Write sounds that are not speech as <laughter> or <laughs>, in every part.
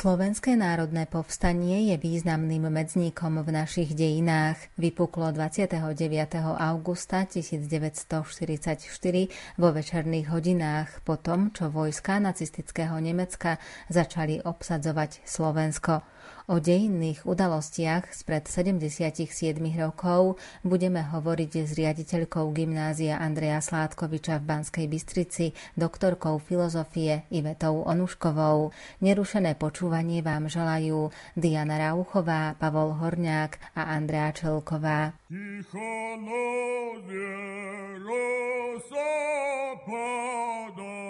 Slovenské národné povstanie je významným medzníkom v našich dejinách. Vypuklo 29. augusta 1944 vo večerných hodinách po tom, čo vojska nacistického Nemecka začali obsadzovať Slovensko. O dejinných udalostiach spred 77 rokov budeme hovoriť s riaditeľkou gymnázia Andreja Sládkoviča v Banskej Bystrici, doktorkou filozofie Ivetou Onuškovou. Nerušené počúvanie vám želajú Diana Rauchová, Pavol Horňák a Andrea Čelková. Ticho nozie, rosa pada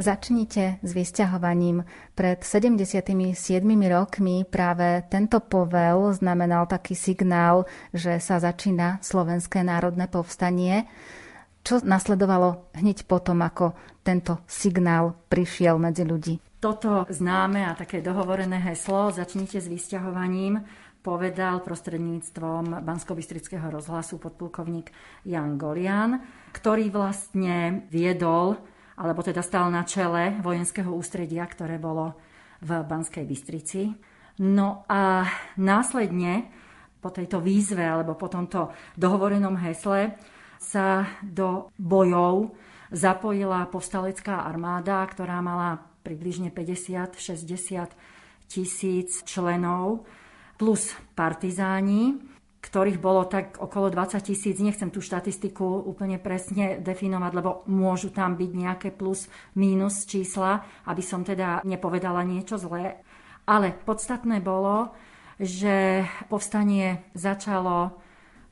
Začnite s vysťahovaním. Pred 77 rokmi práve tento povel znamenal taký signál, že sa začína Slovenské národné povstanie. Čo nasledovalo hneď potom, ako tento signál prišiel medzi ľudí? Toto známe a také dohovorené heslo Začnite s vysťahovaním povedal prostredníctvom bansko rozhlasu podplukovník Jan Golian, ktorý vlastne viedol alebo teda stal na čele vojenského ústredia, ktoré bolo v Banskej Bystrici. No a následne po tejto výzve alebo po tomto dohovorenom hesle sa do bojov zapojila povstalecká armáda, ktorá mala približne 50-60 tisíc členov plus partizáni ktorých bolo tak okolo 20 tisíc. Nechcem tú štatistiku úplne presne definovať, lebo môžu tam byť nejaké plus, mínus čísla, aby som teda nepovedala niečo zlé. Ale podstatné bolo, že povstanie začalo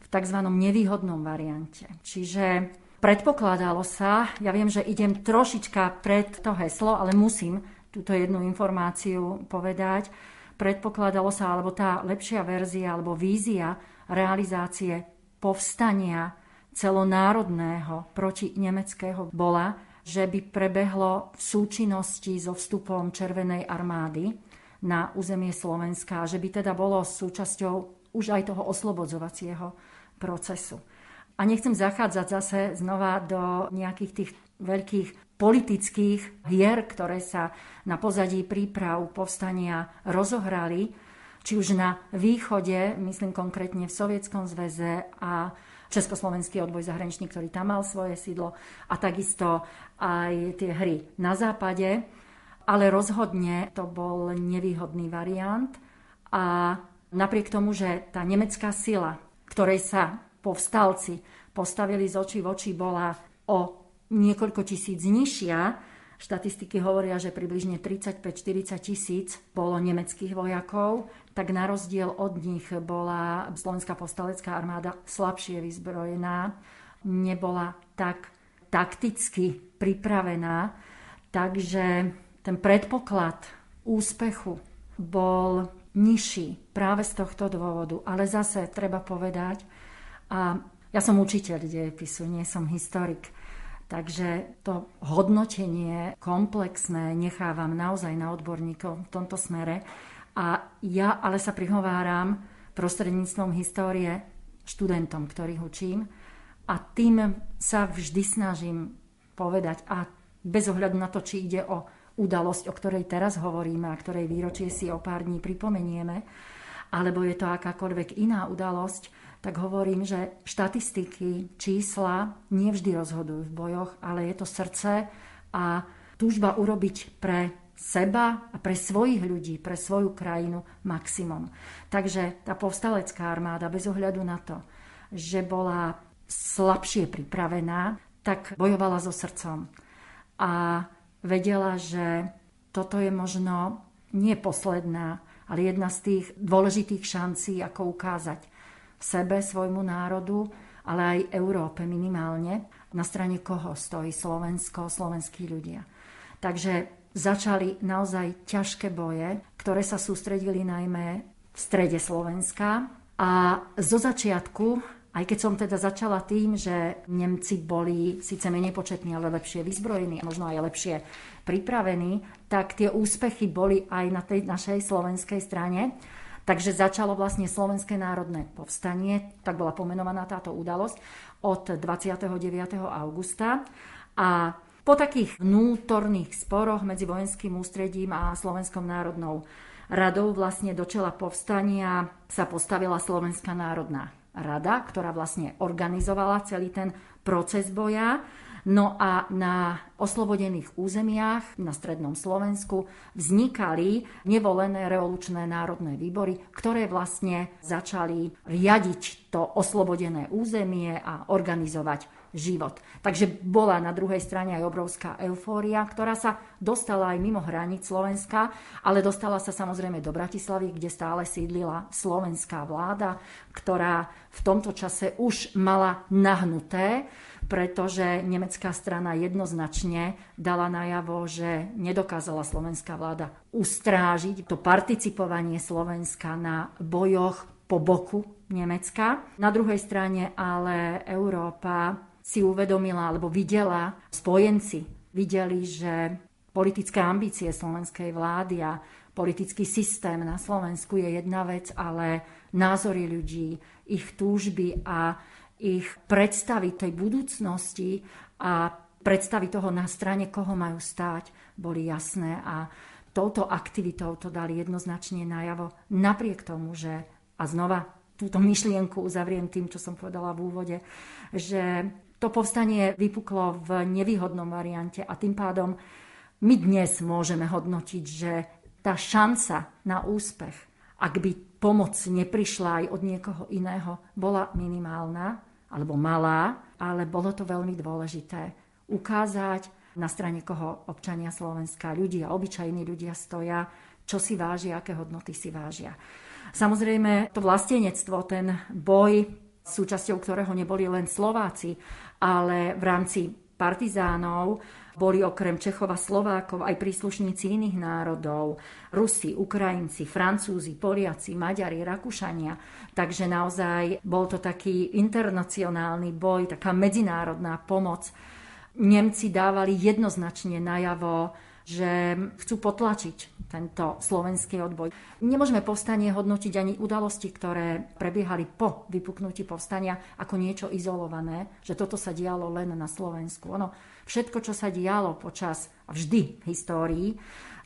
v tzv. nevýhodnom variante. Čiže predpokladalo sa, ja viem, že idem trošička pred to heslo, ale musím túto jednu informáciu povedať, predpokladalo sa, alebo tá lepšia verzia, alebo vízia realizácie povstania celonárodného proti nemeckého bola, že by prebehlo v súčinnosti so vstupom Červenej armády na územie Slovenska, že by teda bolo súčasťou už aj toho oslobodzovacieho procesu. A nechcem zachádzať zase znova do nejakých tých veľkých politických hier, ktoré sa na pozadí príprav povstania rozohrali, či už na východe, myslím konkrétne v Sovietskom zväze a Československý odboj zahraničný, ktorý tam mal svoje sídlo a takisto aj tie hry na západe. Ale rozhodne to bol nevýhodný variant a napriek tomu, že tá nemecká sila, ktorej sa povstalci postavili z očí v oči, bola o niekoľko tisíc nižšia, Štatistiky hovoria, že približne 35-40 tisíc bolo nemeckých vojakov, tak na rozdiel od nich bola Slovenská postalecká armáda slabšie vyzbrojená, nebola tak takticky pripravená, takže ten predpoklad úspechu bol nižší práve z tohto dôvodu. Ale zase treba povedať, a ja som učiteľ dejepisu, nie som historik, Takže to hodnotenie komplexné nechávam naozaj na odborníkov v tomto smere. A ja ale sa prihováram prostredníctvom histórie študentom, ktorých učím. A tým sa vždy snažím povedať, a bez ohľadu na to, či ide o udalosť, o ktorej teraz hovoríme a ktorej výročie si o pár dní pripomenieme, alebo je to akákoľvek iná udalosť, tak hovorím, že štatistiky, čísla nevždy rozhodujú v bojoch, ale je to srdce a túžba urobiť pre seba a pre svojich ľudí, pre svoju krajinu maximum. Takže tá povstalecká armáda, bez ohľadu na to, že bola slabšie pripravená, tak bojovala so srdcom. A vedela, že toto je možno nie posledná, ale jedna z tých dôležitých šancí, ako ukázať, sebe, svojmu národu, ale aj Európe minimálne, na strane koho stojí Slovensko, slovenskí ľudia. Takže začali naozaj ťažké boje, ktoré sa sústredili najmä v strede Slovenska. A zo začiatku, aj keď som teda začala tým, že Nemci boli síce menej početní, ale lepšie vyzbrojení možno aj lepšie pripravení, tak tie úspechy boli aj na tej našej slovenskej strane. Takže začalo vlastne Slovenské národné povstanie, tak bola pomenovaná táto udalosť, od 29. augusta. A po takých vnútorných sporoch medzi vojenským ústredím a Slovenskou národnou radou vlastne do čela povstania sa postavila Slovenská národná rada, ktorá vlastne organizovala celý ten proces boja. No a na oslobodených územiach na strednom Slovensku vznikali nevolené revolučné národné výbory, ktoré vlastne začali riadiť to oslobodené územie a organizovať život. Takže bola na druhej strane aj obrovská eufória, ktorá sa dostala aj mimo hraníc Slovenska, ale dostala sa samozrejme do Bratislavy, kde stále sídlila slovenská vláda, ktorá v tomto čase už mala nahnuté pretože nemecká strana jednoznačne dala najavo, že nedokázala slovenská vláda ustrážiť to participovanie Slovenska na bojoch po boku Nemecka. Na druhej strane ale Európa si uvedomila alebo videla, spojenci videli, že politické ambície slovenskej vlády a politický systém na Slovensku je jedna vec, ale názory ľudí, ich túžby a ich predstavy tej budúcnosti a predstavy toho na strane, koho majú stáť, boli jasné a touto aktivitou to dali jednoznačne najavo, napriek tomu, že, a znova túto myšlienku uzavriem tým, čo som povedala v úvode, že to povstanie vypuklo v nevýhodnom variante a tým pádom my dnes môžeme hodnotiť, že tá šanca na úspech, ak by pomoc neprišla aj od niekoho iného, bola minimálna alebo malá, ale bolo to veľmi dôležité ukázať na strane koho občania Slovenska, ľudia, obyčajní ľudia stoja, čo si vážia, aké hodnoty si vážia. Samozrejme, to vlastenectvo, ten boj, súčasťou ktorého neboli len Slováci, ale v rámci partizánov boli okrem Čechova Slovákov aj príslušníci iných národov, Rusi, Ukrajinci, Francúzi, Poliaci, Maďari, Rakúšania. Takže naozaj bol to taký internacionálny boj, taká medzinárodná pomoc. Nemci dávali jednoznačne najavo, že chcú potlačiť tento slovenský odboj. Nemôžeme povstanie hodnotiť ani udalosti, ktoré prebiehali po vypuknutí povstania ako niečo izolované, že toto sa dialo len na Slovensku. Ono, všetko, čo sa dialo počas, vždy v histórii,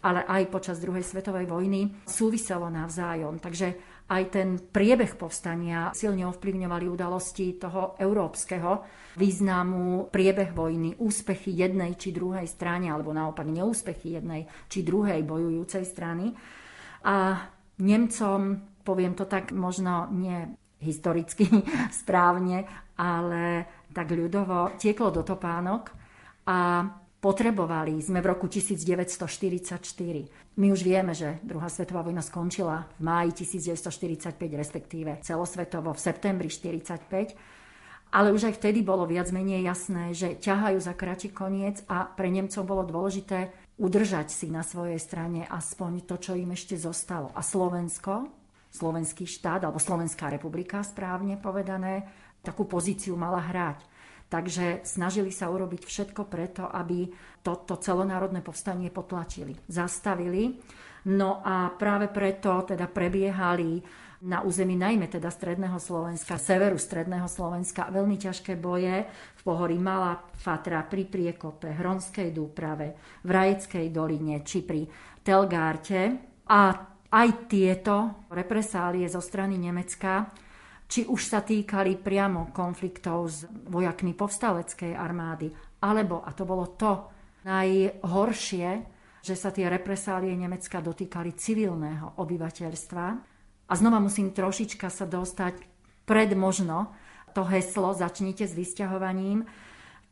ale aj počas druhej svetovej vojny, súviselo navzájom. Takže aj ten priebeh povstania silne ovplyvňovali udalosti toho európskeho významu, priebeh vojny, úspechy jednej či druhej strany, alebo naopak neúspechy jednej či druhej bojujúcej strany. A Nemcom, poviem to tak možno nie historicky <laughs> správne, ale tak ľudovo, tieklo do topánok a potrebovali sme v roku 1944. My už vieme, že druhá svetová vojna skončila v máji 1945, respektíve celosvetovo v septembri 1945. Ale už aj vtedy bolo viac menej jasné, že ťahajú za kratší koniec a pre Nemcov bolo dôležité udržať si na svojej strane aspoň to, čo im ešte zostalo. A Slovensko, slovenský štát, alebo Slovenská republika správne povedané, takú pozíciu mala hrať. Takže snažili sa urobiť všetko preto, aby toto celonárodné povstanie potlačili, zastavili. No a práve preto teda prebiehali na území najmä teda stredného Slovenska, severu stredného Slovenska, veľmi ťažké boje v pohorí Malá Fatra, pri Priekope, Hronskej Dúprave, v Rajeckej doline či pri Telgárte. A aj tieto represálie zo strany Nemecka či už sa týkali priamo konfliktov s vojakmi povstaleckej armády, alebo, a to bolo to najhoršie, že sa tie represálie Nemecka dotýkali civilného obyvateľstva. A znova musím trošička sa dostať pred možno to heslo začnite s vysťahovaním,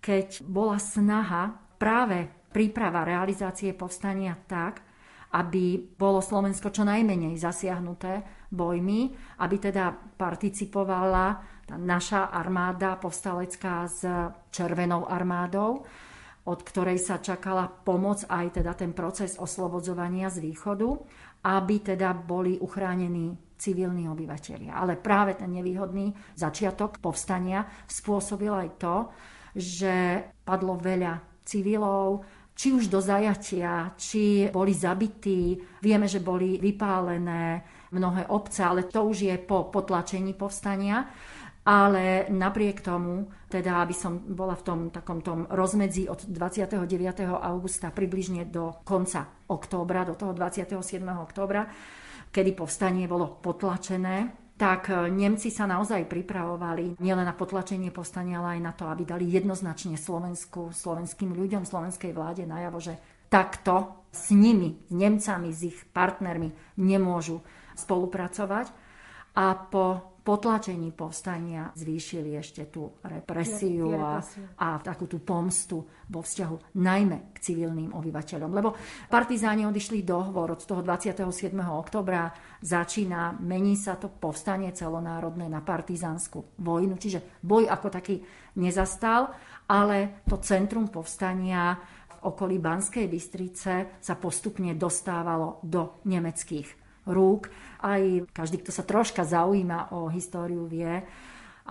keď bola snaha práve príprava realizácie povstania tak, aby bolo Slovensko čo najmenej zasiahnuté bojmi, aby teda participovala tá naša armáda povstalecká s Červenou armádou, od ktorej sa čakala pomoc aj teda ten proces oslobodzovania z východu, aby teda boli uchránení civilní obyvateľia. Ale práve ten nevýhodný začiatok povstania spôsobil aj to, že padlo veľa civilov, či už do zajatia, či boli zabití. Vieme, že boli vypálené mnohé obce, ale to už je po potlačení povstania. Ale napriek tomu, teda aby som bola v tom takom tom rozmedzi od 29. augusta približne do konca októbra, do toho 27. októbra, kedy povstanie bolo potlačené, tak e, Nemci sa naozaj pripravovali nielen na potlačenie povstania, ale aj na to, aby dali jednoznačne Slovensku, slovenským ľuďom, slovenskej vláde najavo, že takto s nimi, s Nemcami, s ich partnermi nemôžu spolupracovať. A po potlačení povstania zvýšili ešte tú represiu a, a takú tú pomstu vo vzťahu najmä k civilným obyvateľom. Lebo partizáni odišli dohovor od toho 27. oktobra, začína, mení sa to povstanie celonárodné na partizánsku vojnu, čiže boj ako taký nezastal, ale to centrum povstania v okolí Banskej Bystrice sa postupne dostávalo do nemeckých rúk aj každý, kto sa troška zaujíma o históriu, vie,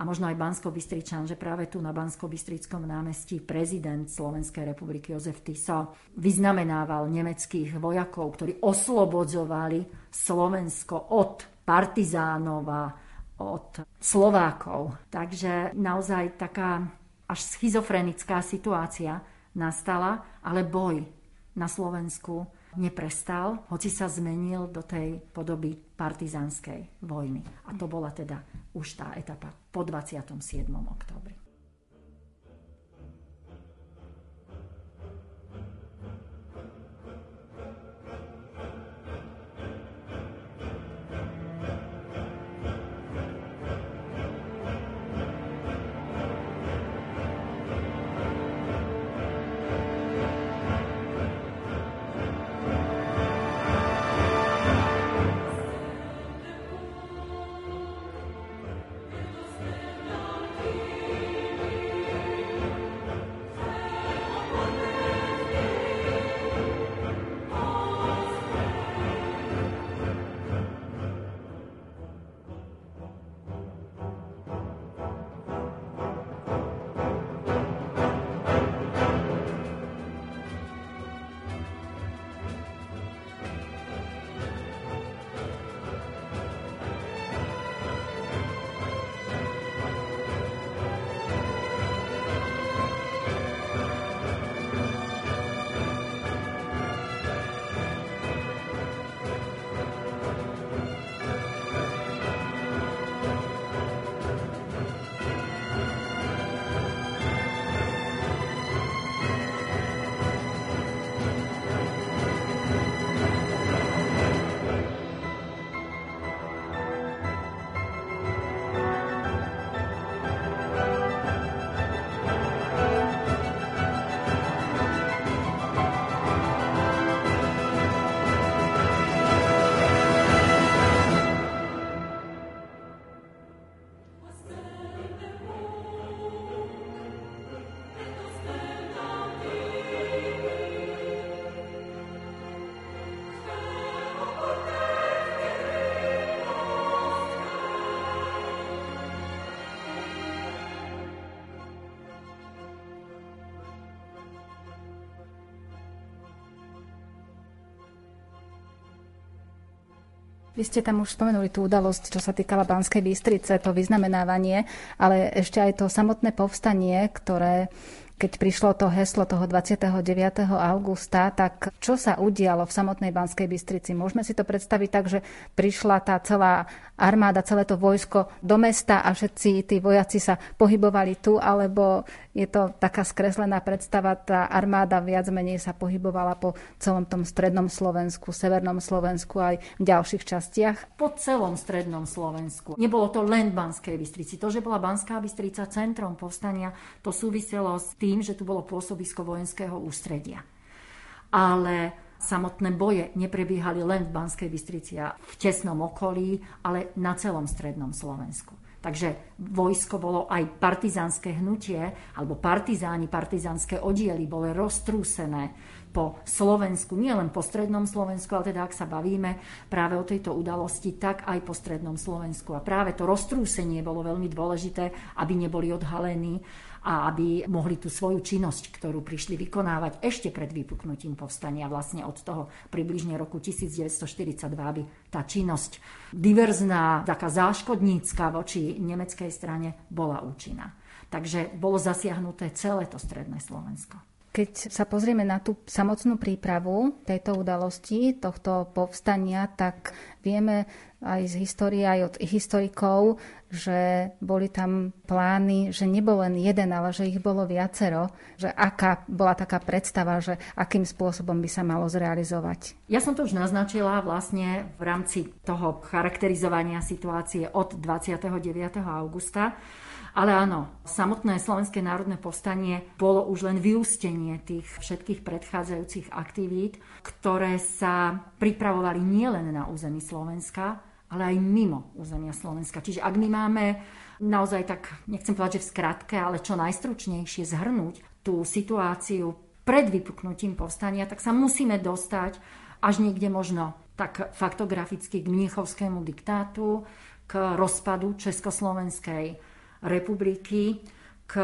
a možno aj bansko bystričan že práve tu na Bansko-Bystrickom námestí prezident Slovenskej republiky Jozef Tiso vyznamenával nemeckých vojakov, ktorí oslobodzovali Slovensko od partizánov a od Slovákov. Takže naozaj taká až schizofrenická situácia nastala, ale boj na Slovensku neprestal, hoci sa zmenil do tej podoby partizánskej vojny. A to bola teda už tá etapa po 27. oktobri. Vy ste tam už spomenuli tú udalosť, čo sa týkala Banskej Bystrice, to vyznamenávanie, ale ešte aj to samotné povstanie, ktoré keď prišlo to heslo toho 29. augusta, tak čo sa udialo v samotnej Banskej Bystrici? Môžeme si to predstaviť tak, že prišla tá celá armáda, celé to vojsko do mesta a všetci tí vojaci sa pohybovali tu, alebo je to taká skreslená predstava, tá armáda viac menej sa pohybovala po celom tom strednom Slovensku, severnom Slovensku aj v ďalších častiach? Po celom strednom Slovensku. Nebolo to len Banskej Bystrici. To, že bola Banská Bystrica centrom povstania, to súviselo s tým, že tu bolo pôsobisko vojenského ústredia. Ale Samotné boje neprebiehali len v Banskej Bystrici a v tesnom okolí, ale na celom strednom Slovensku. Takže vojsko bolo aj partizánske hnutie, alebo partizáni, partizánske oddiely boli roztrúsené po Slovensku, nie len po strednom Slovensku, ale teda ak sa bavíme práve o tejto udalosti, tak aj po strednom Slovensku. A práve to roztrúsenie bolo veľmi dôležité, aby neboli odhalení a aby mohli tú svoju činnosť, ktorú prišli vykonávať ešte pred vypuknutím povstania, vlastne od toho približne roku 1942, aby tá činnosť diverzná, taká záškodnícka voči nemeckej strane bola účinná. Takže bolo zasiahnuté celé to stredné Slovensko. Keď sa pozrieme na tú samotnú prípravu tejto udalosti, tohto povstania, tak vieme aj z histórie, aj od historikov, že boli tam plány, že nebol len jeden, ale že ich bolo viacero, že aká bola taká predstava, že akým spôsobom by sa malo zrealizovať. Ja som to už naznačila vlastne v rámci toho charakterizovania situácie od 29. augusta. Ale áno, samotné Slovenské národné povstanie bolo už len vyústenie tých všetkých predchádzajúcich aktivít, ktoré sa pripravovali nielen na území Slovenska, ale aj mimo územia Slovenska. Čiže ak my máme naozaj tak, nechcem povedať, že v skratke, ale čo najstručnejšie zhrnúť tú situáciu pred vypuknutím povstania, tak sa musíme dostať až niekde možno tak faktograficky k Mnichovskému diktátu, k rozpadu Československej republiky, k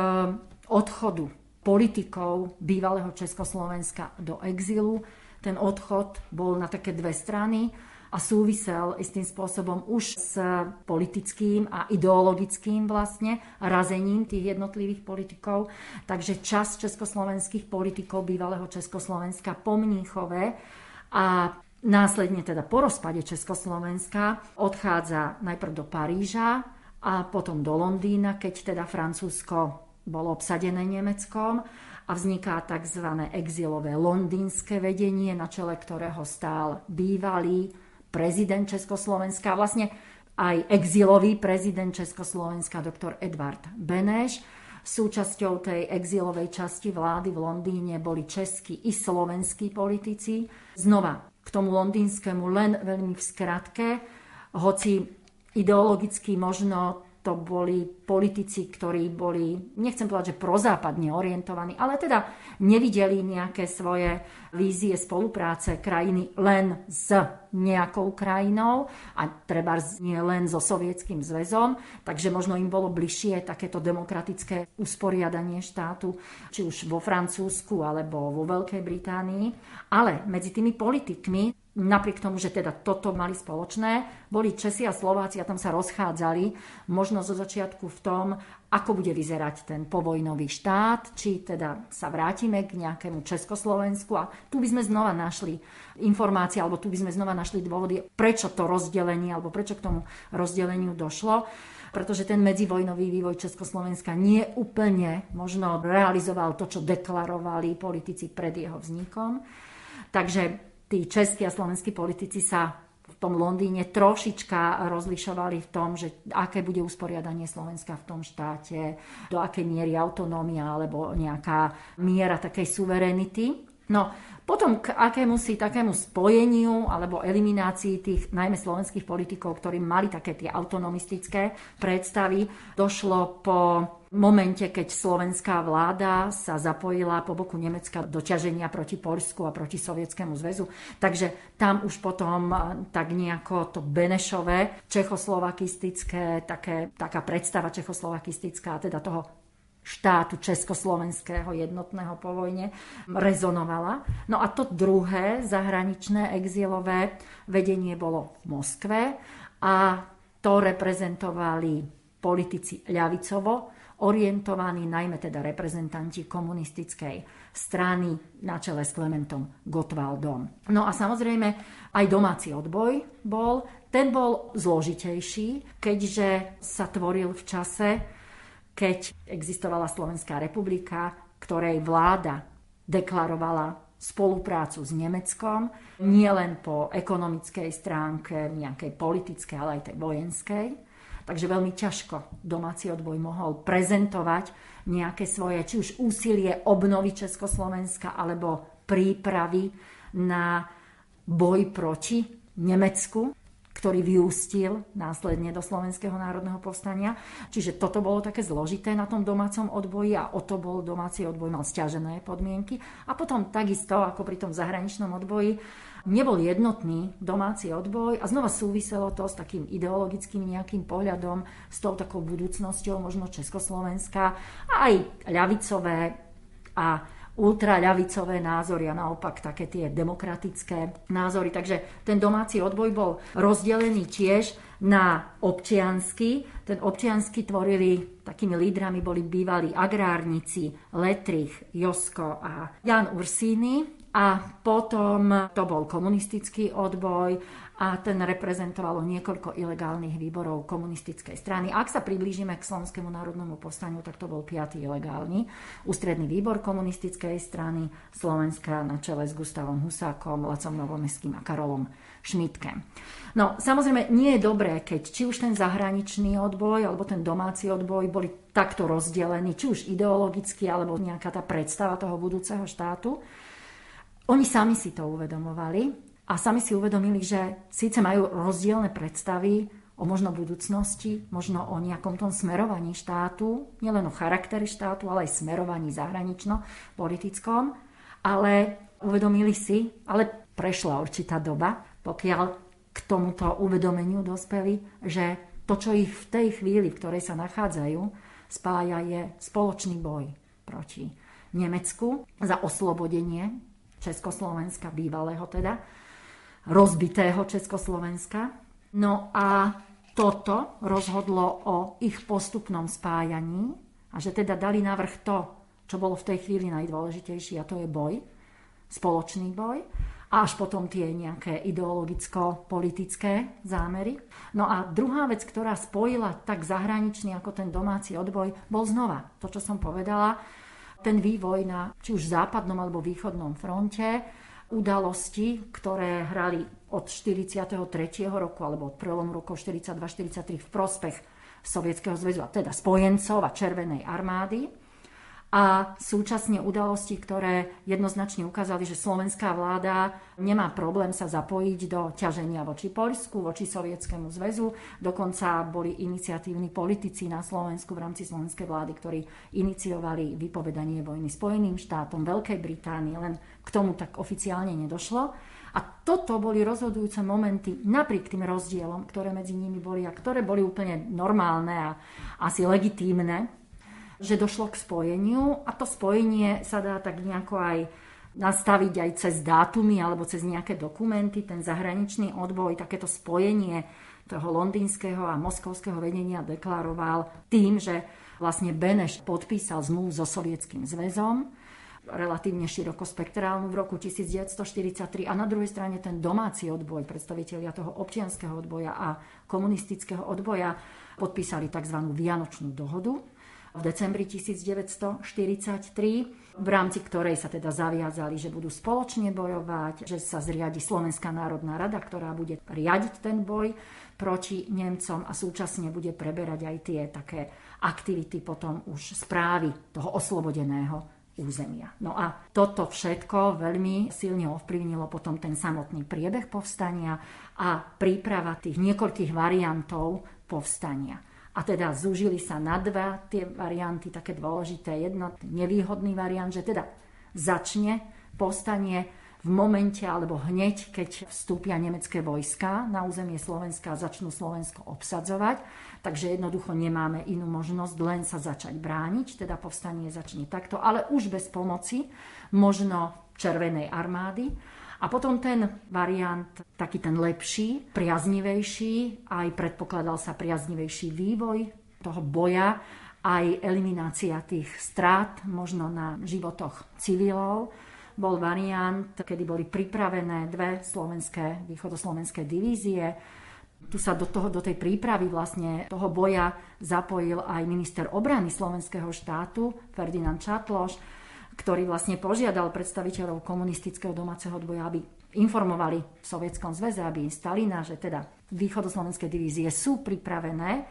odchodu politikov bývalého Československa do exilu. Ten odchod bol na také dve strany a súvisel istým spôsobom už s politickým a ideologickým vlastne razením tých jednotlivých politikov. Takže čas československých politikov bývalého Československa po Mníchove a Následne teda po rozpade Československa odchádza najprv do Paríža a potom do Londýna, keď teda Francúzsko bolo obsadené Nemeckom a vzniká tzv. exilové londýnske vedenie, na čele ktorého stál bývalý prezident Československa, vlastne aj exilový prezident Československa, doktor Edvard Beneš. Súčasťou tej exilovej časti vlády v Londýne boli českí i slovenskí politici. Znova k tomu londýnskému len veľmi v skratke, hoci ideologicky možno to boli politici, ktorí boli, nechcem povedať, že prozápadne orientovaní, ale teda nevideli nejaké svoje vízie spolupráce krajiny len s nejakou krajinou a treba nie len so Sovietským zväzom, takže možno im bolo bližšie takéto demokratické usporiadanie štátu, či už vo Francúzsku alebo vo Veľkej Británii. Ale medzi tými politikmi napriek tomu, že teda toto mali spoločné, boli Česi a Slováci a tam sa rozchádzali možno zo začiatku v tom, ako bude vyzerať ten povojnový štát, či teda sa vrátime k nejakému Československu? A tu by sme znova našli informácie, alebo tu by sme znova našli dôvody, prečo to rozdelenie, alebo prečo k tomu rozdeleniu došlo. Pretože ten medzivojnový vývoj Československa nie úplne možno realizoval to, čo deklarovali politici pred jeho vznikom. Takže tí českí a slovenskí politici sa tom Londýne trošička rozlišovali v tom, že aké bude usporiadanie Slovenska v tom štáte, do akej miery autonómia alebo nejaká miera takej suverenity. No, potom k akému si takému spojeniu alebo eliminácii tých najmä slovenských politikov, ktorí mali také tie autonomistické predstavy, došlo po momente, keď slovenská vláda sa zapojila po boku Nemecka do ťaženia proti Polsku a proti Sovietskému zväzu. Takže tam už potom tak nejako to Benešové, čechoslovakistické, také, taká predstava čechoslovakistická, teda toho štátu československého jednotného po vojne rezonovala. No a to druhé zahraničné exilové vedenie bolo v Moskve a to reprezentovali politici ľavicovo, orientovaní najmä teda reprezentanti komunistickej strany na čele s Klementom Gottwaldom. No a samozrejme aj domáci odboj bol, ten bol zložitejší, keďže sa tvoril v čase, keď existovala Slovenská republika, ktorej vláda deklarovala spoluprácu s Nemeckom, nielen po ekonomickej stránke, nejakej politickej, ale aj tej vojenskej. Takže veľmi ťažko domáci odboj mohol prezentovať nejaké svoje, či už úsilie obnovy Československa, alebo prípravy na boj proti Nemecku ktorý vyústil následne do Slovenského národného povstania. Čiže toto bolo také zložité na tom domácom odboji a o to bol domáci odboj, mal stiažené podmienky. A potom takisto, ako pri tom zahraničnom odboji, nebol jednotný domáci odboj a znova súviselo to s takým ideologickým nejakým pohľadom, s tou takou budúcnosťou možno Československa a aj ľavicové a ultraľavicové názory a naopak také tie demokratické názory. Takže ten domáci odboj bol rozdelený tiež na občiansky. Ten občiansky tvorili, takými lídrami boli bývalí agrárnici Letrich, Josko a Jan Ursíny. A potom to bol komunistický odboj a ten reprezentovalo niekoľko ilegálnych výborov komunistickej strany. Ak sa priblížime k Slovenskému národnému povstaniu, tak to bol piatý ilegálny ústredný výbor komunistickej strany Slovenska na čele s Gustavom Husákom, Lacom Novomestským a Karolom Šmitkem. No, samozrejme, nie je dobré, keď či už ten zahraničný odboj alebo ten domáci odboj boli takto rozdelení, či už ideologicky, alebo nejaká tá predstava toho budúceho štátu. Oni sami si to uvedomovali a sami si uvedomili, že síce majú rozdielne predstavy o možno budúcnosti, možno o nejakom tom smerovaní štátu, nielen o charakteri štátu, ale aj smerovaní zahranično-politickom, ale uvedomili si, ale prešla určitá doba, pokiaľ k tomuto uvedomeniu dospeli, že to, čo ich v tej chvíli, v ktorej sa nachádzajú, spája je spoločný boj proti Nemecku za oslobodenie Československa, bývalého teda, rozbitého Československa. No a toto rozhodlo o ich postupnom spájaní a že teda dali navrh to, čo bolo v tej chvíli najdôležitejšie a to je boj, spoločný boj. a až potom tie nejaké ideologicko-politické zámery. No a druhá vec, ktorá spojila tak zahraničný ako ten domáci odboj, bol znova to, čo som povedala, ten vývoj na či už západnom alebo východnom fronte, udalosti, ktoré hrali od 43. roku alebo od prelomu rokov 42-43 v prospech Sovietskeho zväzu, a teda spojencov a Červenej armády a súčasne udalosti, ktoré jednoznačne ukázali, že slovenská vláda nemá problém sa zapojiť do ťaženia voči Polsku, voči Sovietskému zväzu. Dokonca boli iniciatívni politici na Slovensku v rámci slovenskej vlády, ktorí iniciovali vypovedanie vojny Spojeným štátom, Veľkej Británii, len k tomu tak oficiálne nedošlo. A toto boli rozhodujúce momenty napriek tým rozdielom, ktoré medzi nimi boli a ktoré boli úplne normálne a asi legitímne že došlo k spojeniu a to spojenie sa dá tak nejako aj nastaviť aj cez dátumy alebo cez nejaké dokumenty, ten zahraničný odboj, takéto spojenie toho londýnskeho a moskovského vedenia deklaroval tým, že vlastne Beneš podpísal zmluvu so Sovietským zväzom, relatívne širokospektrálnu v roku 1943 a na druhej strane ten domáci odboj, predstavitelia toho občianského odboja a komunistického odboja podpísali tzv. Vianočnú dohodu, v decembri 1943, v rámci ktorej sa teda zaviazali, že budú spoločne bojovať, že sa zriadi Slovenská národná rada, ktorá bude riadiť ten boj proti Nemcom a súčasne bude preberať aj tie také aktivity potom už správy toho oslobodeného územia. No a toto všetko veľmi silne ovplyvnilo potom ten samotný priebeh povstania a príprava tých niekoľkých variantov povstania. A teda zúžili sa na dva tie varianty, také dôležité. Jedno, nevýhodný variant, že teda začne povstanie v momente alebo hneď, keď vstúpia nemecké vojska na územie Slovenska a začnú Slovensko obsadzovať. Takže jednoducho nemáme inú možnosť len sa začať brániť, teda povstanie začne takto, ale už bez pomoci možno Červenej armády a potom ten variant, taký ten lepší, priaznivejší, aj predpokladal sa priaznivejší vývoj toho boja, aj eliminácia tých strát možno na životoch civilov. Bol variant, kedy boli pripravené dve slovenské, východoslovenské divízie, tu sa do, toho, do tej prípravy vlastne toho boja zapojil aj minister obrany slovenského štátu Ferdinand Čatloš ktorý vlastne požiadal predstaviteľov komunistického domáceho odboja, aby informovali v Sovietskom zväze, aby Stalina, že teda východoslovenské divízie sú pripravené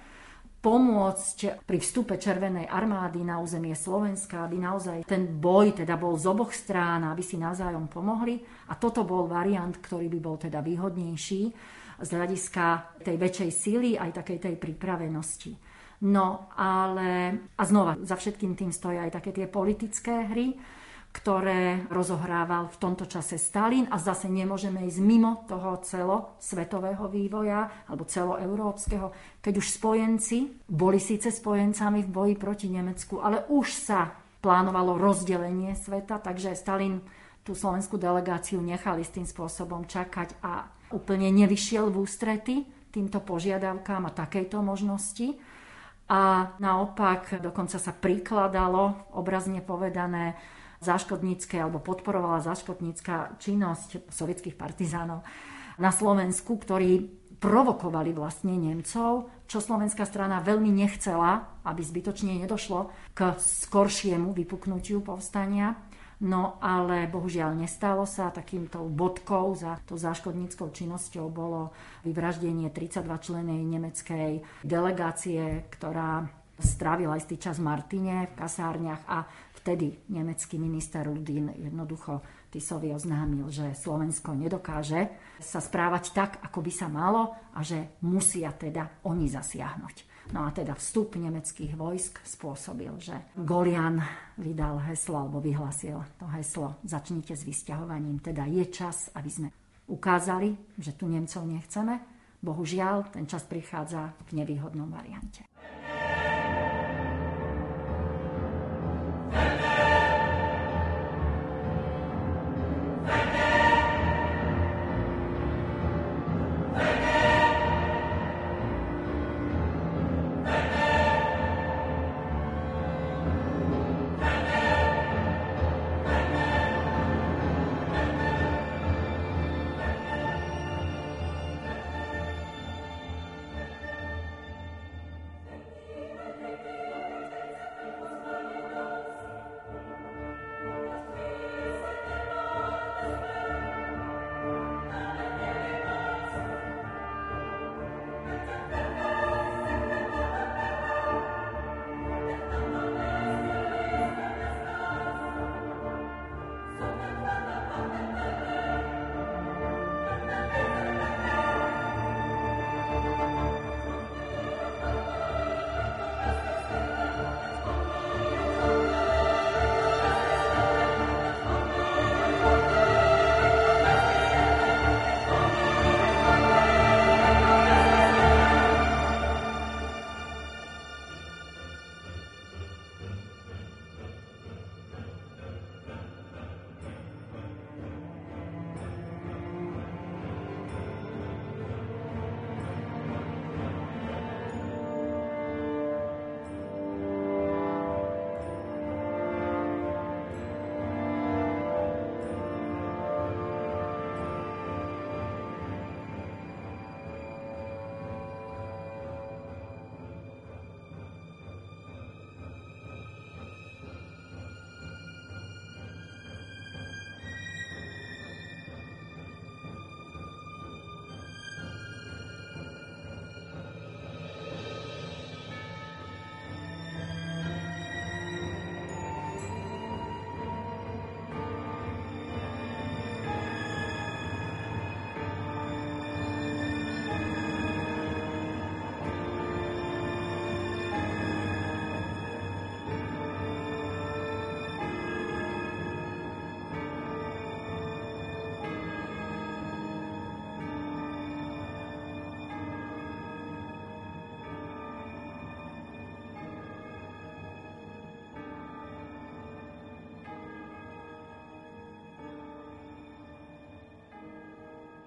pomôcť pri vstupe Červenej armády na územie Slovenska, aby naozaj ten boj teda bol z oboch strán, aby si navzájom pomohli. A toto bol variant, ktorý by bol teda výhodnejší z hľadiska tej väčšej síly aj takej tej pripravenosti. No ale, a znova, za všetkým tým stoja aj také tie politické hry, ktoré rozohrával v tomto čase Stalin a zase nemôžeme ísť mimo toho celosvetového vývoja alebo celoeurópskeho, keď už spojenci boli síce spojencami v boji proti Nemecku, ale už sa plánovalo rozdelenie sveta, takže Stalin tú slovenskú delegáciu nechal istým spôsobom čakať a úplne nevyšiel v ústrety týmto požiadavkám a takejto možnosti a naopak dokonca sa prikladalo, obrazne povedané, záškodnícke alebo podporovala záškodnícka činnosť sovietských partizánov na Slovensku, ktorí provokovali vlastne Nemcov, čo slovenská strana veľmi nechcela, aby zbytočne nedošlo k skoršiemu vypuknutiu povstania. No ale bohužiaľ nestalo sa. Takýmto bodkou za to záškodníckou činnosťou bolo vyvraždenie 32 členej nemeckej delegácie, ktorá strávila istý čas v Martine v kasárniach a vtedy nemecký minister Rudin jednoducho Tisovi oznámil, že Slovensko nedokáže sa správať tak, ako by sa malo a že musia teda oni zasiahnuť. No a teda vstup nemeckých vojsk spôsobil, že Golian vydal heslo alebo vyhlasil to heslo začnite s vysťahovaním. Teda je čas, aby sme ukázali, že tu Nemcov nechceme. Bohužiaľ, ten čas prichádza v nevýhodnom variante.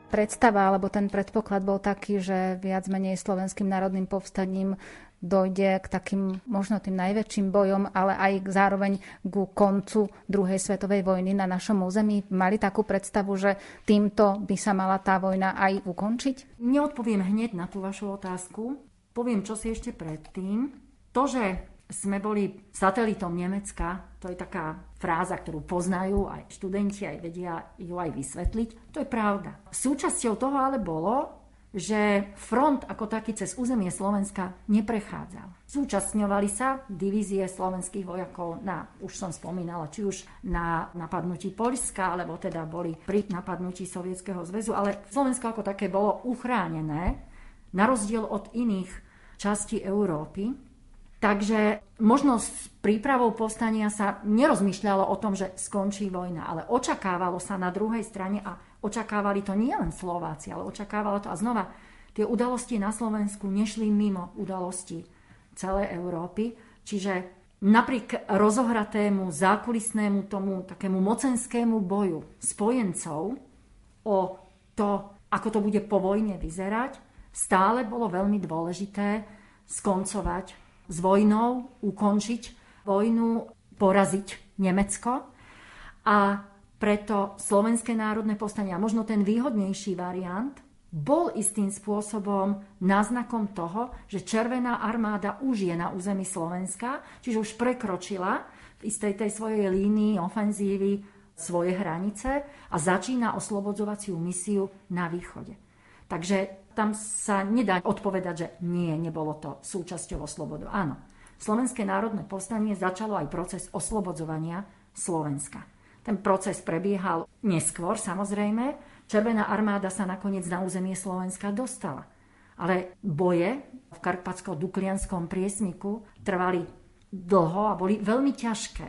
Predstava alebo ten predpoklad bol taký, že viac menej slovenským národným povstaním dojde k takým možno tým najväčším bojom, ale aj k zároveň ku koncu druhej svetovej vojny na našom území. Mali takú predstavu, že týmto by sa mala tá vojna aj ukončiť? Neodpoviem hneď na tú vašu otázku. Poviem, čo si ešte predtým. To, že sme boli satelitom Nemecka, to je taká fráza, ktorú poznajú aj študenti, aj vedia ju aj vysvetliť. To je pravda. Súčasťou toho ale bolo, že front ako taký cez územie Slovenska neprechádzal. Zúčastňovali sa divízie slovenských vojakov na, už som spomínala, či už na napadnutí Polska, alebo teda boli pri napadnutí Sovietskeho zväzu, ale Slovensko ako také bolo uchránené, na rozdiel od iných častí Európy. Takže možno s prípravou povstania sa nerozmýšľalo o tom, že skončí vojna, ale očakávalo sa na druhej strane a Očakávali to nie len Slováci, ale očakávalo to a znova tie udalosti na Slovensku nešli mimo udalosti celej Európy. Čiže napriek rozohratému, zákulisnému tomu takému mocenskému boju spojencov o to, ako to bude po vojne vyzerať, stále bolo veľmi dôležité skoncovať s vojnou, ukončiť vojnu, poraziť Nemecko. A preto Slovenské národné povstanie, a možno ten výhodnejší variant, bol istým spôsobom náznakom toho, že Červená armáda už je na území Slovenska, čiže už prekročila v istej tej svojej línii ofenzívy svoje hranice a začína oslobodzovaciu misiu na východe. Takže tam sa nedá odpovedať, že nie, nebolo to súčasťou oslobodu. Áno, Slovenské národné povstanie začalo aj proces oslobodzovania Slovenska. Ten proces prebiehal neskôr, samozrejme. Červená armáda sa nakoniec na územie Slovenska dostala. Ale boje v karpatsko-duklianskom priesmiku trvali dlho a boli veľmi ťažké.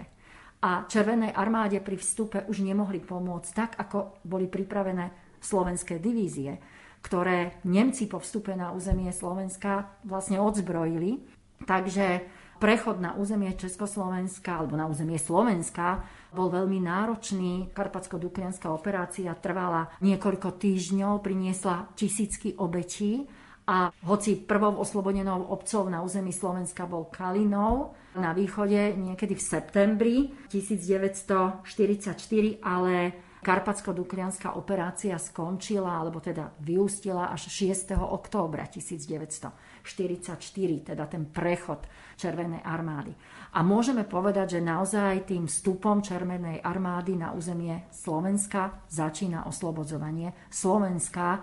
A Červenej armáde pri vstupe už nemohli pomôcť tak, ako boli pripravené slovenské divízie, ktoré Nemci po vstupe na územie Slovenska vlastne odzbrojili. Takže prechod na územie Československa alebo na územie Slovenska bol veľmi náročný. Karpatsko-Duklianská operácia trvala niekoľko týždňov, priniesla tisícky obetí a hoci prvou oslobodenou obcov na území Slovenska bol Kalinov, na východe niekedy v septembri 1944, ale Karpatsko-Duklianská operácia skončila, alebo teda vyústila až 6. októbra 1944, teda ten prechod Červenej armády. A môžeme povedať, že naozaj tým vstupom Červenej armády na územie Slovenska začína oslobodzovanie Slovenska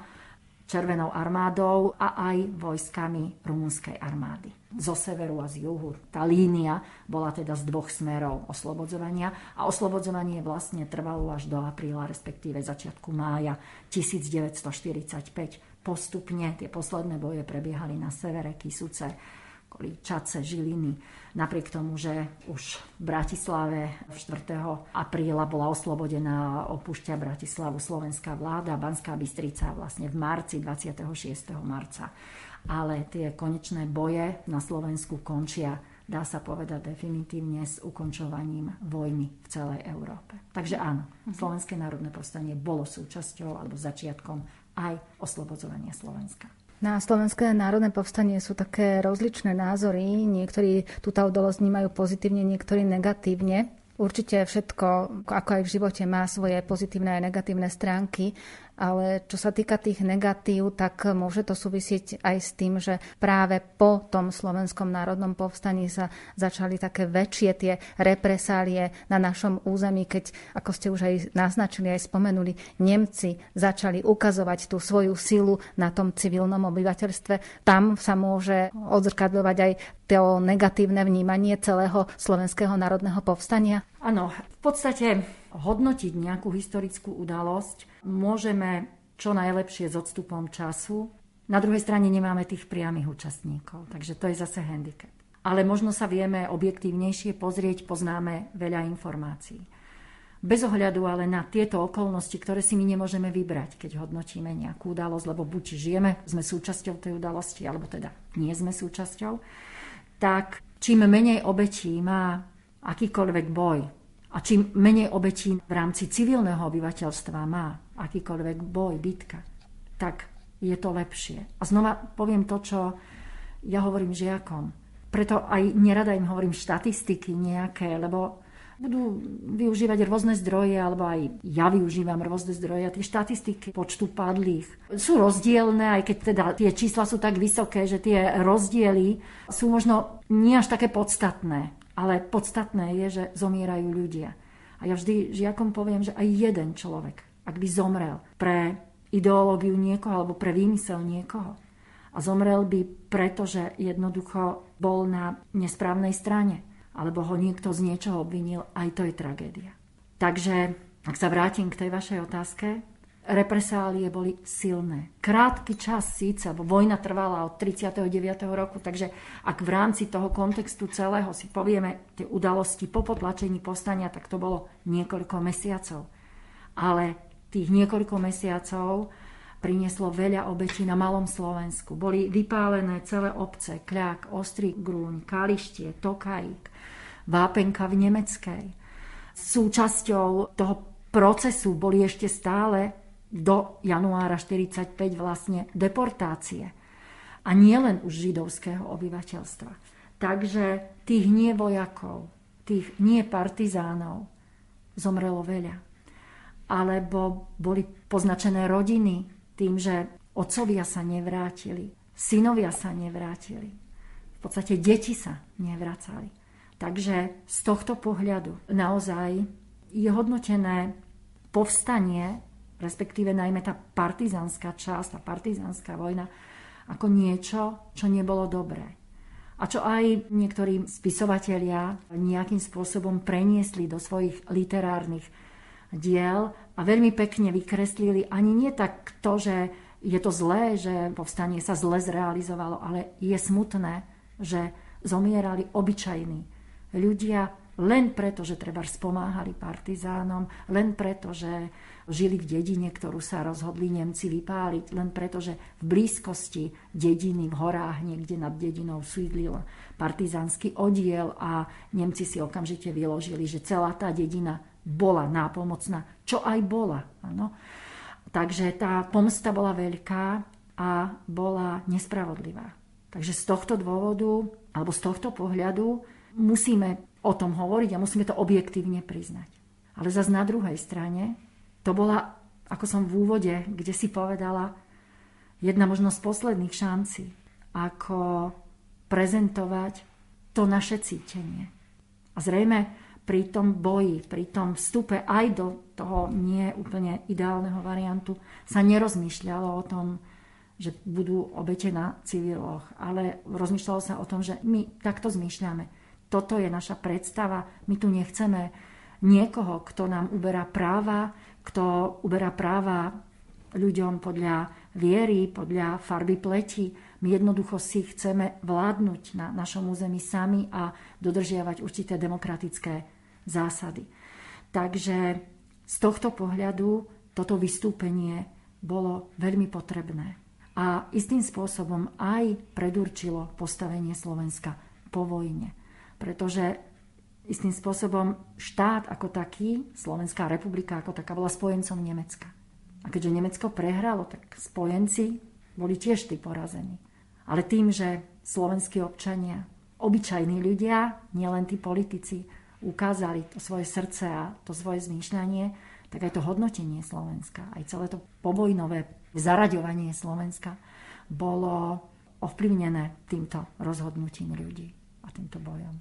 Červenou armádou a aj vojskami rumunskej armády. Zo severu a z juhu. Tá línia bola teda z dvoch smerov oslobodzovania a oslobodzovanie vlastne trvalo až do apríla, respektíve začiatku mája 1945. Postupne tie posledné boje prebiehali na severe Kisuce, Čace, Žiliny. Napriek tomu, že už v Bratislave 4. apríla bola oslobodená, opúšťa Bratislavu slovenská vláda, Banská Bystrica vlastne v marci, 26. marca. Ale tie konečné boje na Slovensku končia dá sa povedať definitívne s ukončovaním vojny v celej Európe. Takže áno, mhm. Slovenské národné povstanie bolo súčasťou alebo začiatkom aj oslobodzovania Slovenska. Na Slovenské národné povstanie sú také rozličné názory. Niektorí túto udalosť vnímajú pozitívne, niektorí negatívne. Určite všetko, ako aj v živote, má svoje pozitívne a negatívne stránky ale čo sa týka tých negatív, tak môže to súvisieť aj s tým, že práve po tom slovenskom národnom povstaní sa začali také väčšie tie represálie na našom území, keď, ako ste už aj naznačili, aj spomenuli, Nemci začali ukazovať tú svoju silu na tom civilnom obyvateľstve. Tam sa môže odzrkadľovať aj to negatívne vnímanie celého slovenského národného povstania? Áno, v podstate hodnotiť nejakú historickú udalosť môžeme čo najlepšie s odstupom času. Na druhej strane nemáme tých priamých účastníkov, takže to je zase handicap. Ale možno sa vieme objektívnejšie pozrieť, poznáme veľa informácií. Bez ohľadu ale na tieto okolnosti, ktoré si my nemôžeme vybrať, keď hodnotíme nejakú udalosť, lebo buď žijeme, sme súčasťou tej udalosti, alebo teda nie sme súčasťou, tak čím menej obetí má akýkoľvek boj, a čím menej obetí v rámci civilného obyvateľstva má akýkoľvek boj, bitka, tak je to lepšie. A znova poviem to, čo ja hovorím žiakom. Preto aj nerada im hovorím štatistiky nejaké, lebo budú využívať rôzne zdroje, alebo aj ja využívam rôzne zdroje a tie štatistiky počtu padlých sú rozdielne, aj keď teda tie čísla sú tak vysoké, že tie rozdiely sú možno nie až také podstatné, ale podstatné je, že zomierajú ľudia. A ja vždy žiakom poviem, že aj jeden človek, ak by zomrel pre ideológiu niekoho alebo pre výmysel niekoho, a zomrel by preto, že jednoducho bol na nesprávnej strane alebo ho niekto z niečoho obvinil, aj to je tragédia. Takže, ak sa vrátim k tej vašej otázke, represálie boli silné. Krátky čas síce, lebo vojna trvala od 39. roku, takže ak v rámci toho kontextu celého si povieme tie udalosti po potlačení povstania, tak to bolo niekoľko mesiacov. Ale tých niekoľko mesiacov prinieslo veľa obetí na Malom Slovensku. Boli vypálené celé obce, Kľak, Ostrý Grúň, Kalištie, Tokajík, Vápenka v Nemeckej. Súčasťou toho procesu boli ešte stále do januára 45 vlastne deportácie. A nie len už židovského obyvateľstva. Takže tých nie vojakov, tých nie partizánov zomrelo veľa. Alebo boli poznačené rodiny, tým, že otcovia sa nevrátili, synovia sa nevrátili. V podstate deti sa nevracali. Takže z tohto pohľadu naozaj je hodnotené povstanie, respektíve najmä tá partizánska časť, tá partizánska vojna, ako niečo, čo nebolo dobré. A čo aj niektorí spisovatelia nejakým spôsobom preniesli do svojich literárnych diel a veľmi pekne vykreslili ani nie tak to, že je to zlé, že povstanie sa zle zrealizovalo, ale je smutné, že zomierali obyčajní ľudia len preto, že treba spomáhali partizánom, len preto, že žili v dedine, ktorú sa rozhodli Nemci vypáliť, len preto, že v blízkosti dediny v horách niekde nad dedinou sídlil partizánsky oddiel a Nemci si okamžite vyložili, že celá tá dedina bola nápomocná, čo aj bola. Ano. Takže tá pomsta bola veľká a bola nespravodlivá. Takže z tohto dôvodu, alebo z tohto pohľadu musíme o tom hovoriť a musíme to objektívne priznať. Ale zase na druhej strane, to bola, ako som v úvode, kde si povedala, jedna možnosť posledných šancí, ako prezentovať to naše cítenie. A zrejme pri tom boji, pri tom vstupe aj do toho nie úplne ideálneho variantu sa nerozmýšľalo o tom, že budú obete na civiloch, ale rozmýšľalo sa o tom, že my takto zmýšľame. Toto je naša predstava. My tu nechceme niekoho, kto nám uberá práva, kto uberá práva ľuďom podľa viery, podľa farby pleti. My jednoducho si chceme vládnuť na našom území sami a dodržiavať určité demokratické zásady. Takže z tohto pohľadu toto vystúpenie bolo veľmi potrebné. A istým spôsobom aj predurčilo postavenie Slovenska po vojne. Pretože istým spôsobom štát ako taký, Slovenská republika ako taká, bola spojencom Nemecka. A keďže Nemecko prehralo, tak spojenci boli tiež tí porazení. Ale tým, že slovenskí občania, obyčajní ľudia, nielen tí politici, ukázali to svoje srdce a to svoje zmýšľanie, tak aj to hodnotenie Slovenska, aj celé to povojnové zaraďovanie Slovenska bolo ovplyvnené týmto rozhodnutím ľudí a týmto bojom.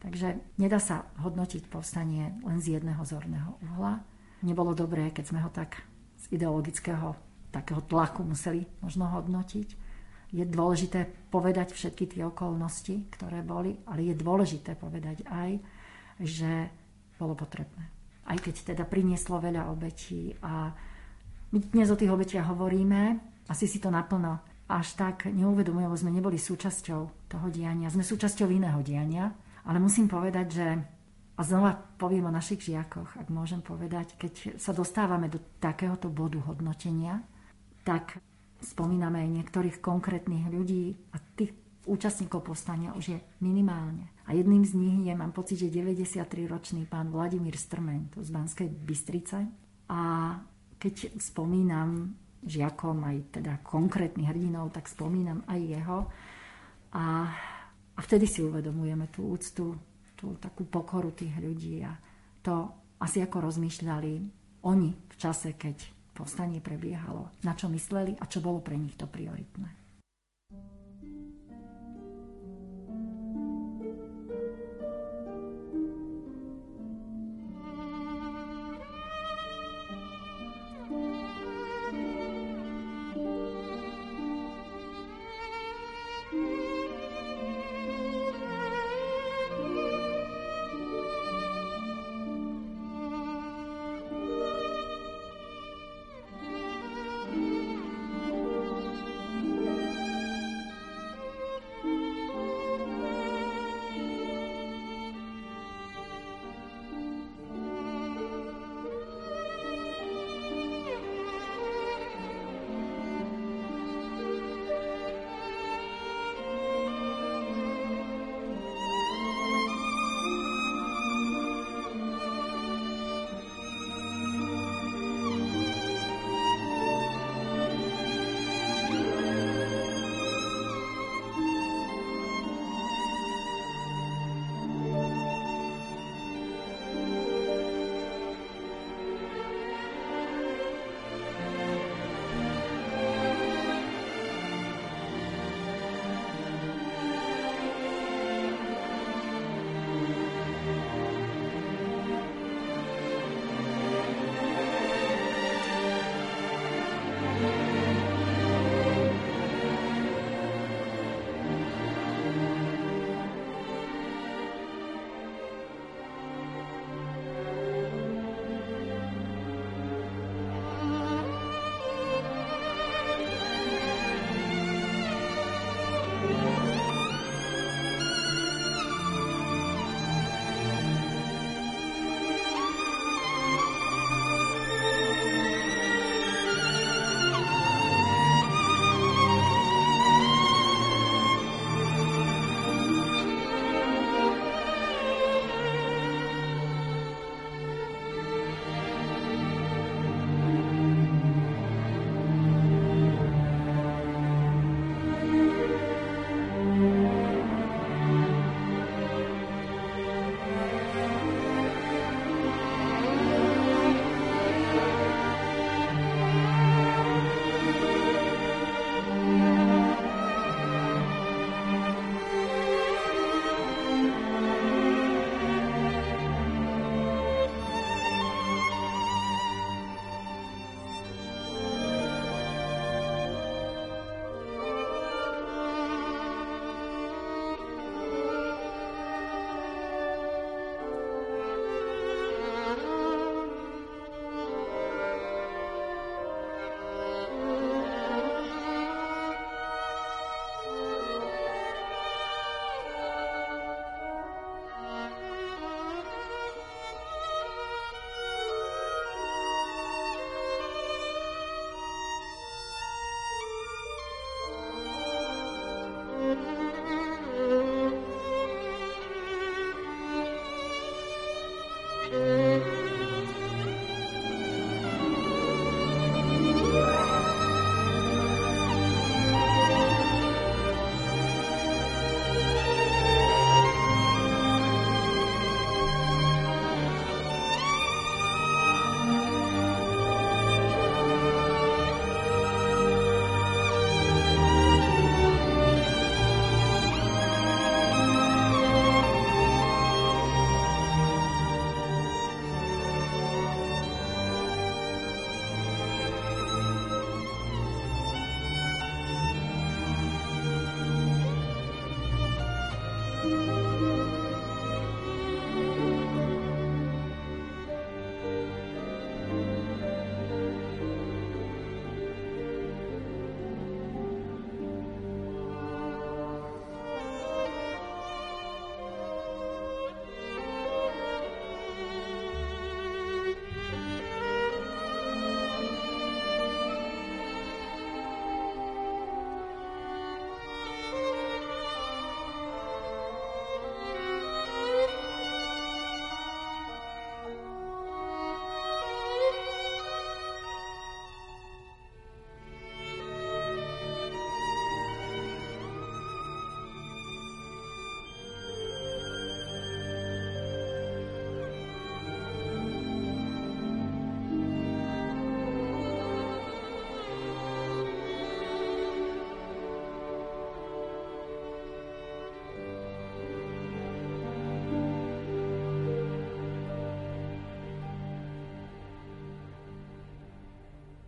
Takže nedá sa hodnotiť povstanie len z jedného zorného uhla. Nebolo dobré, keď sme ho tak z ideologického takého tlaku museli možno hodnotiť. Je dôležité povedať všetky tie okolnosti, ktoré boli, ale je dôležité povedať aj, že bolo potrebné. Aj keď teda prinieslo veľa obetí a my dnes o tých obetiach hovoríme, asi si to naplno až tak neuvedomujeme, lebo sme neboli súčasťou toho diania. Sme súčasťou iného diania, ale musím povedať, že a znova poviem o našich žiakoch, ak môžem povedať, keď sa dostávame do takéhoto bodu hodnotenia, tak spomíname aj niektorých konkrétnych ľudí a tých účastníkov povstania už je minimálne. A jedným z nich je, mám pocit, že 93-ročný pán Vladimír Strmen z Banskej Bystrice. A keď spomínam žiakom, aj teda konkrétnych hrdinov, tak spomínam aj jeho. A, a vtedy si uvedomujeme tú úctu, tú takú pokoru tých ľudí a to asi ako rozmýšľali oni v čase, keď povstanie prebiehalo, na čo mysleli a čo bolo pre nich to prioritné.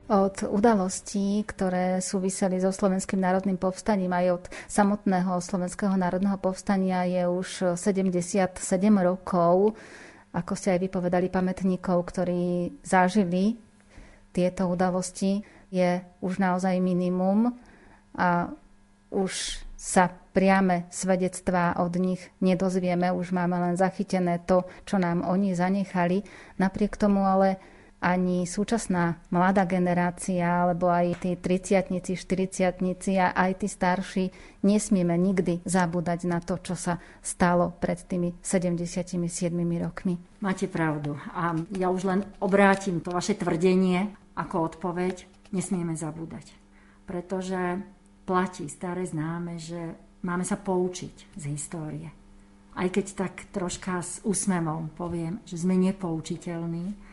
Od udalostí, ktoré súviseli so Slovenským národným povstaním aj od samotného Slovenského národného povstania je už 77 rokov, ako ste aj vypovedali pamätníkov, ktorí zažili tieto udalosti, je už naozaj minimum a už sa priame svedectvá od nich nedozvieme, už máme len zachytené to, čo nám oni zanechali. Napriek tomu ale ani súčasná mladá generácia, alebo aj tí triciatnici, štyriciatnici a aj tí starší nesmieme nikdy zabúdať na to, čo sa stalo pred tými 77 rokmi. Máte pravdu. A ja už len obrátim to vaše tvrdenie ako odpoveď. Nesmieme zabúdať. Pretože platí staré známe, že máme sa poučiť z histórie. Aj keď tak troška s úsmevom poviem, že sme nepoučiteľní,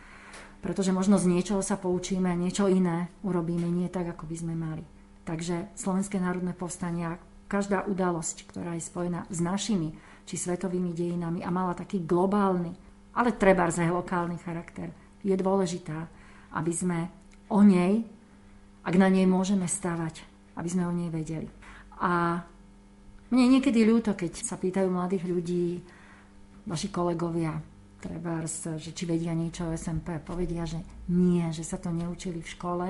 pretože možno z niečoho sa poučíme a niečo iné urobíme nie tak, ako by sme mali. Takže Slovenské národné povstania, každá udalosť, ktorá je spojená s našimi či svetovými dejinami a mala taký globálny, ale treba aj lokálny charakter, je dôležitá, aby sme o nej, ak na nej môžeme stavať, aby sme o nej vedeli. A mne niekedy ľúto, keď sa pýtajú mladých ľudí, vaši kolegovia, trebárs, že či vedia niečo o SMP, povedia, že nie, že sa to neučili v škole.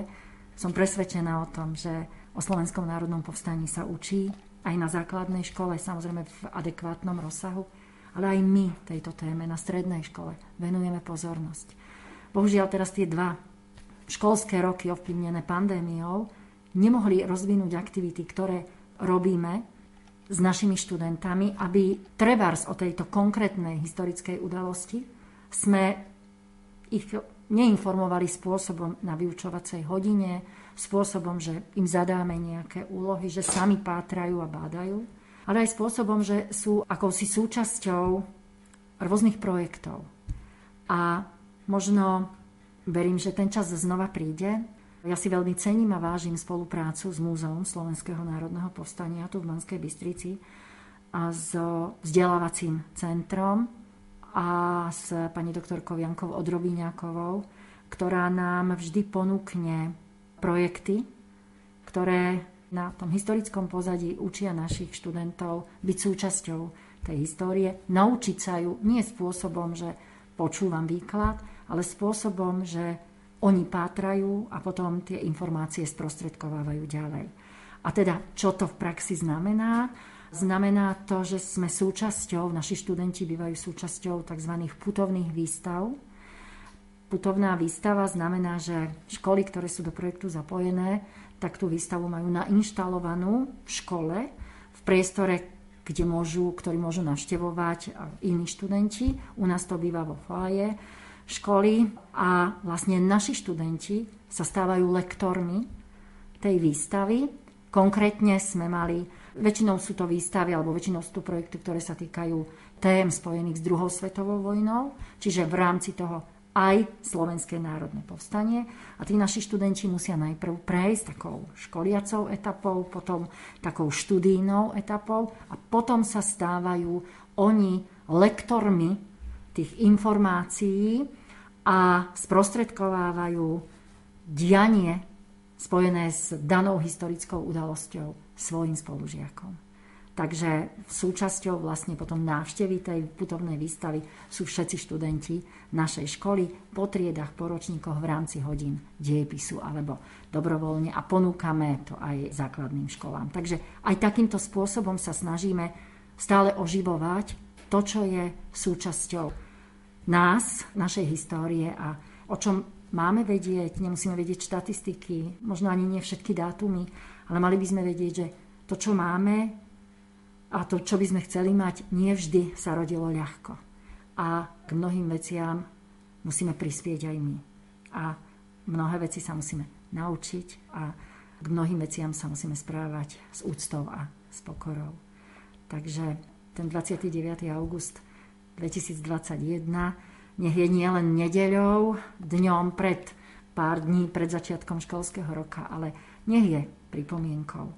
Som presvedčená o tom, že o Slovenskom národnom povstaní sa učí aj na základnej škole, samozrejme v adekvátnom rozsahu, ale aj my tejto téme na strednej škole venujeme pozornosť. Bohužiaľ teraz tie dva školské roky ovplyvnené pandémiou nemohli rozvinúť aktivity, ktoré robíme s našimi študentami, aby trebárs o tejto konkrétnej historickej udalosti sme ich neinformovali spôsobom na vyučovacej hodine, spôsobom, že im zadáme nejaké úlohy, že sami pátrajú a bádajú, ale aj spôsobom, že sú akousi súčasťou rôznych projektov. A možno verím, že ten čas znova príde, ja si veľmi cením a vážim spoluprácu s Múzeum Slovenského národného povstania tu v Banskej Bystrici a s vzdelávacím centrom a s pani doktorkou Jankou Odrovíňakovou, ktorá nám vždy ponúkne projekty, ktoré na tom historickom pozadí učia našich študentov byť súčasťou tej histórie, naučiť sa ju nie spôsobom, že počúvam výklad, ale spôsobom, že oni pátrajú a potom tie informácie sprostredkovávajú ďalej. A teda, čo to v praxi znamená? Znamená to, že sme súčasťou, naši študenti bývajú súčasťou tzv. putovných výstav. Putovná výstava znamená, že školy, ktoré sú do projektu zapojené, tak tú výstavu majú nainštalovanú v škole, v priestore, kde môžu, ktorý môžu navštevovať iní študenti. U nás to býva vo foaje školy a vlastne naši študenti sa stávajú lektormi tej výstavy. Konkrétne sme mali, väčšinou sú to výstavy alebo väčšinou sú to projekty, ktoré sa týkajú tém spojených s druhou svetovou vojnou, čiže v rámci toho aj Slovenské národné povstanie. A tí naši študenti musia najprv prejsť takou školiacou etapou, potom takou študijnou etapou a potom sa stávajú oni lektormi tých informácií a sprostredkovávajú dianie spojené s danou historickou udalosťou svojim spolužiakom. Takže súčasťou vlastne potom návštevy tej putovnej výstavy sú všetci študenti našej školy po triedach, po ročníkoch v rámci hodín diepisu alebo dobrovoľne a ponúkame to aj základným školám. Takže aj takýmto spôsobom sa snažíme stále oživovať to, čo je súčasťou nás, našej histórie a o čom máme vedieť, nemusíme vedieť štatistiky, možno ani nie všetky dátumy, ale mali by sme vedieť, že to, čo máme a to, čo by sme chceli mať, nie vždy sa rodilo ľahko. A k mnohým veciam musíme prispieť aj my. A mnohé veci sa musíme naučiť a k mnohým veciam sa musíme správať s úctou a s pokorou. Takže ten 29. august 2021 nech je nielen nedeľou, dňom pred pár dní pred začiatkom školského roka, ale nech je pripomienkou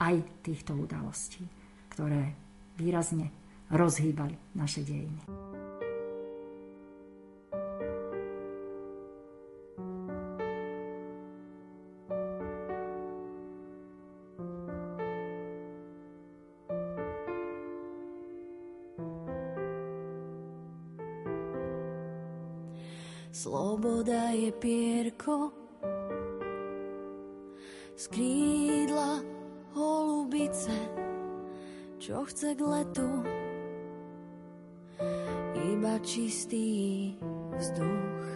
aj týchto udalostí, ktoré výrazne rozhýbali naše dejiny. Sloboda je pierko. Z krídla holubice, čo chce k letu. Iba čistý vzduch.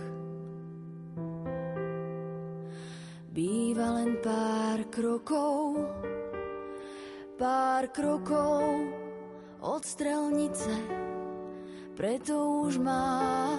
Býva len pár krokov, pár krokov od strelnice, preto už má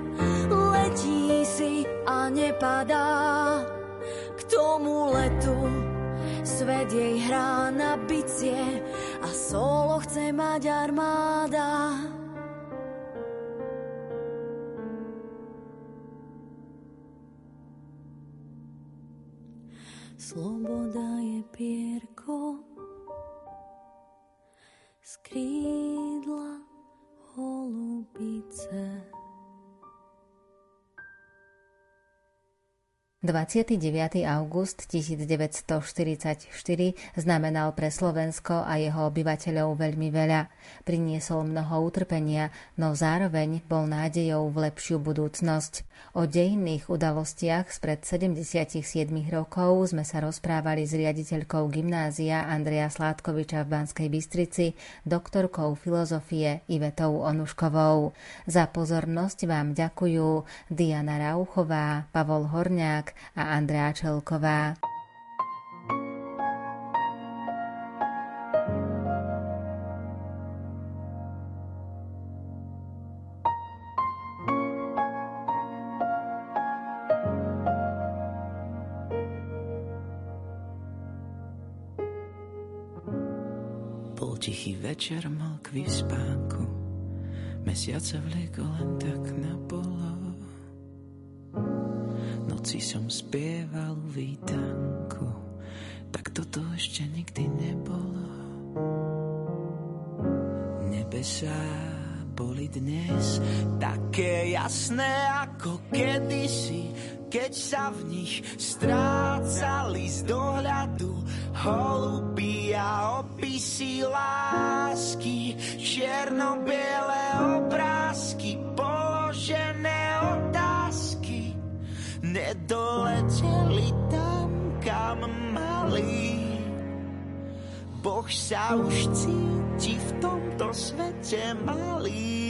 nepadá k tomu letu. Svet jej hrá na bicie a solo chce mať armáda. Sloboda je pierko z krídla holubice. 29. august 1944 znamenal pre Slovensko a jeho obyvateľov veľmi veľa. Priniesol mnoho utrpenia, no zároveň bol nádejou v lepšiu budúcnosť. O dejinných udalostiach spred 77 rokov sme sa rozprávali s riaditeľkou gymnázia Andreja Sládkoviča v Banskej Bystrici, doktorkou filozofie Ivetou Onuškovou. Za pozornosť vám ďakujú Diana Rauchová, Pavol Horňák, a Andrea Čelková. Tichý večer, mal k vyspánku, mesiac sa vliekol len tak na polo noci som spieval vítanku, tak toto ešte nikdy nebolo. Nebesá boli dnes také jasné ako kedysi, keď sa v nich strácali z dohľadu holubí a opisy lásky, černo-biele obrázky, Boh sa už cíti v tomto svete malý.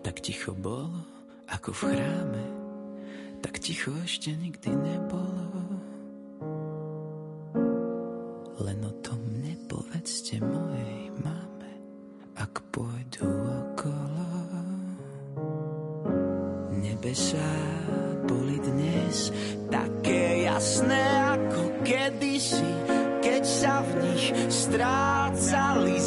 Tak ticho bolo, ako v chráme, tak ticho ešte nikdy nebolo. Len o tom nepovedzte mojej mame, ak pôjdu okolo. Nebesá boli dnes také jasné ako kedysi, keď sa v nich strácali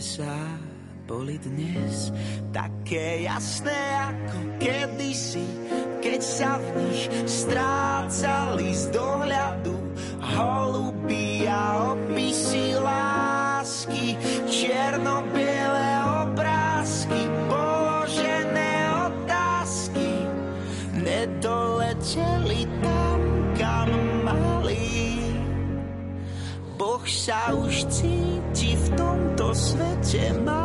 Nebesá boli dnes také jasné ako kedysi, keď sa v nich strácali z dohľadu holubí a opisy lásky, čier černo-biele obrázky, položené otázky, nedoleteli tam, kam mali. Boh sa už cíti v tomto svete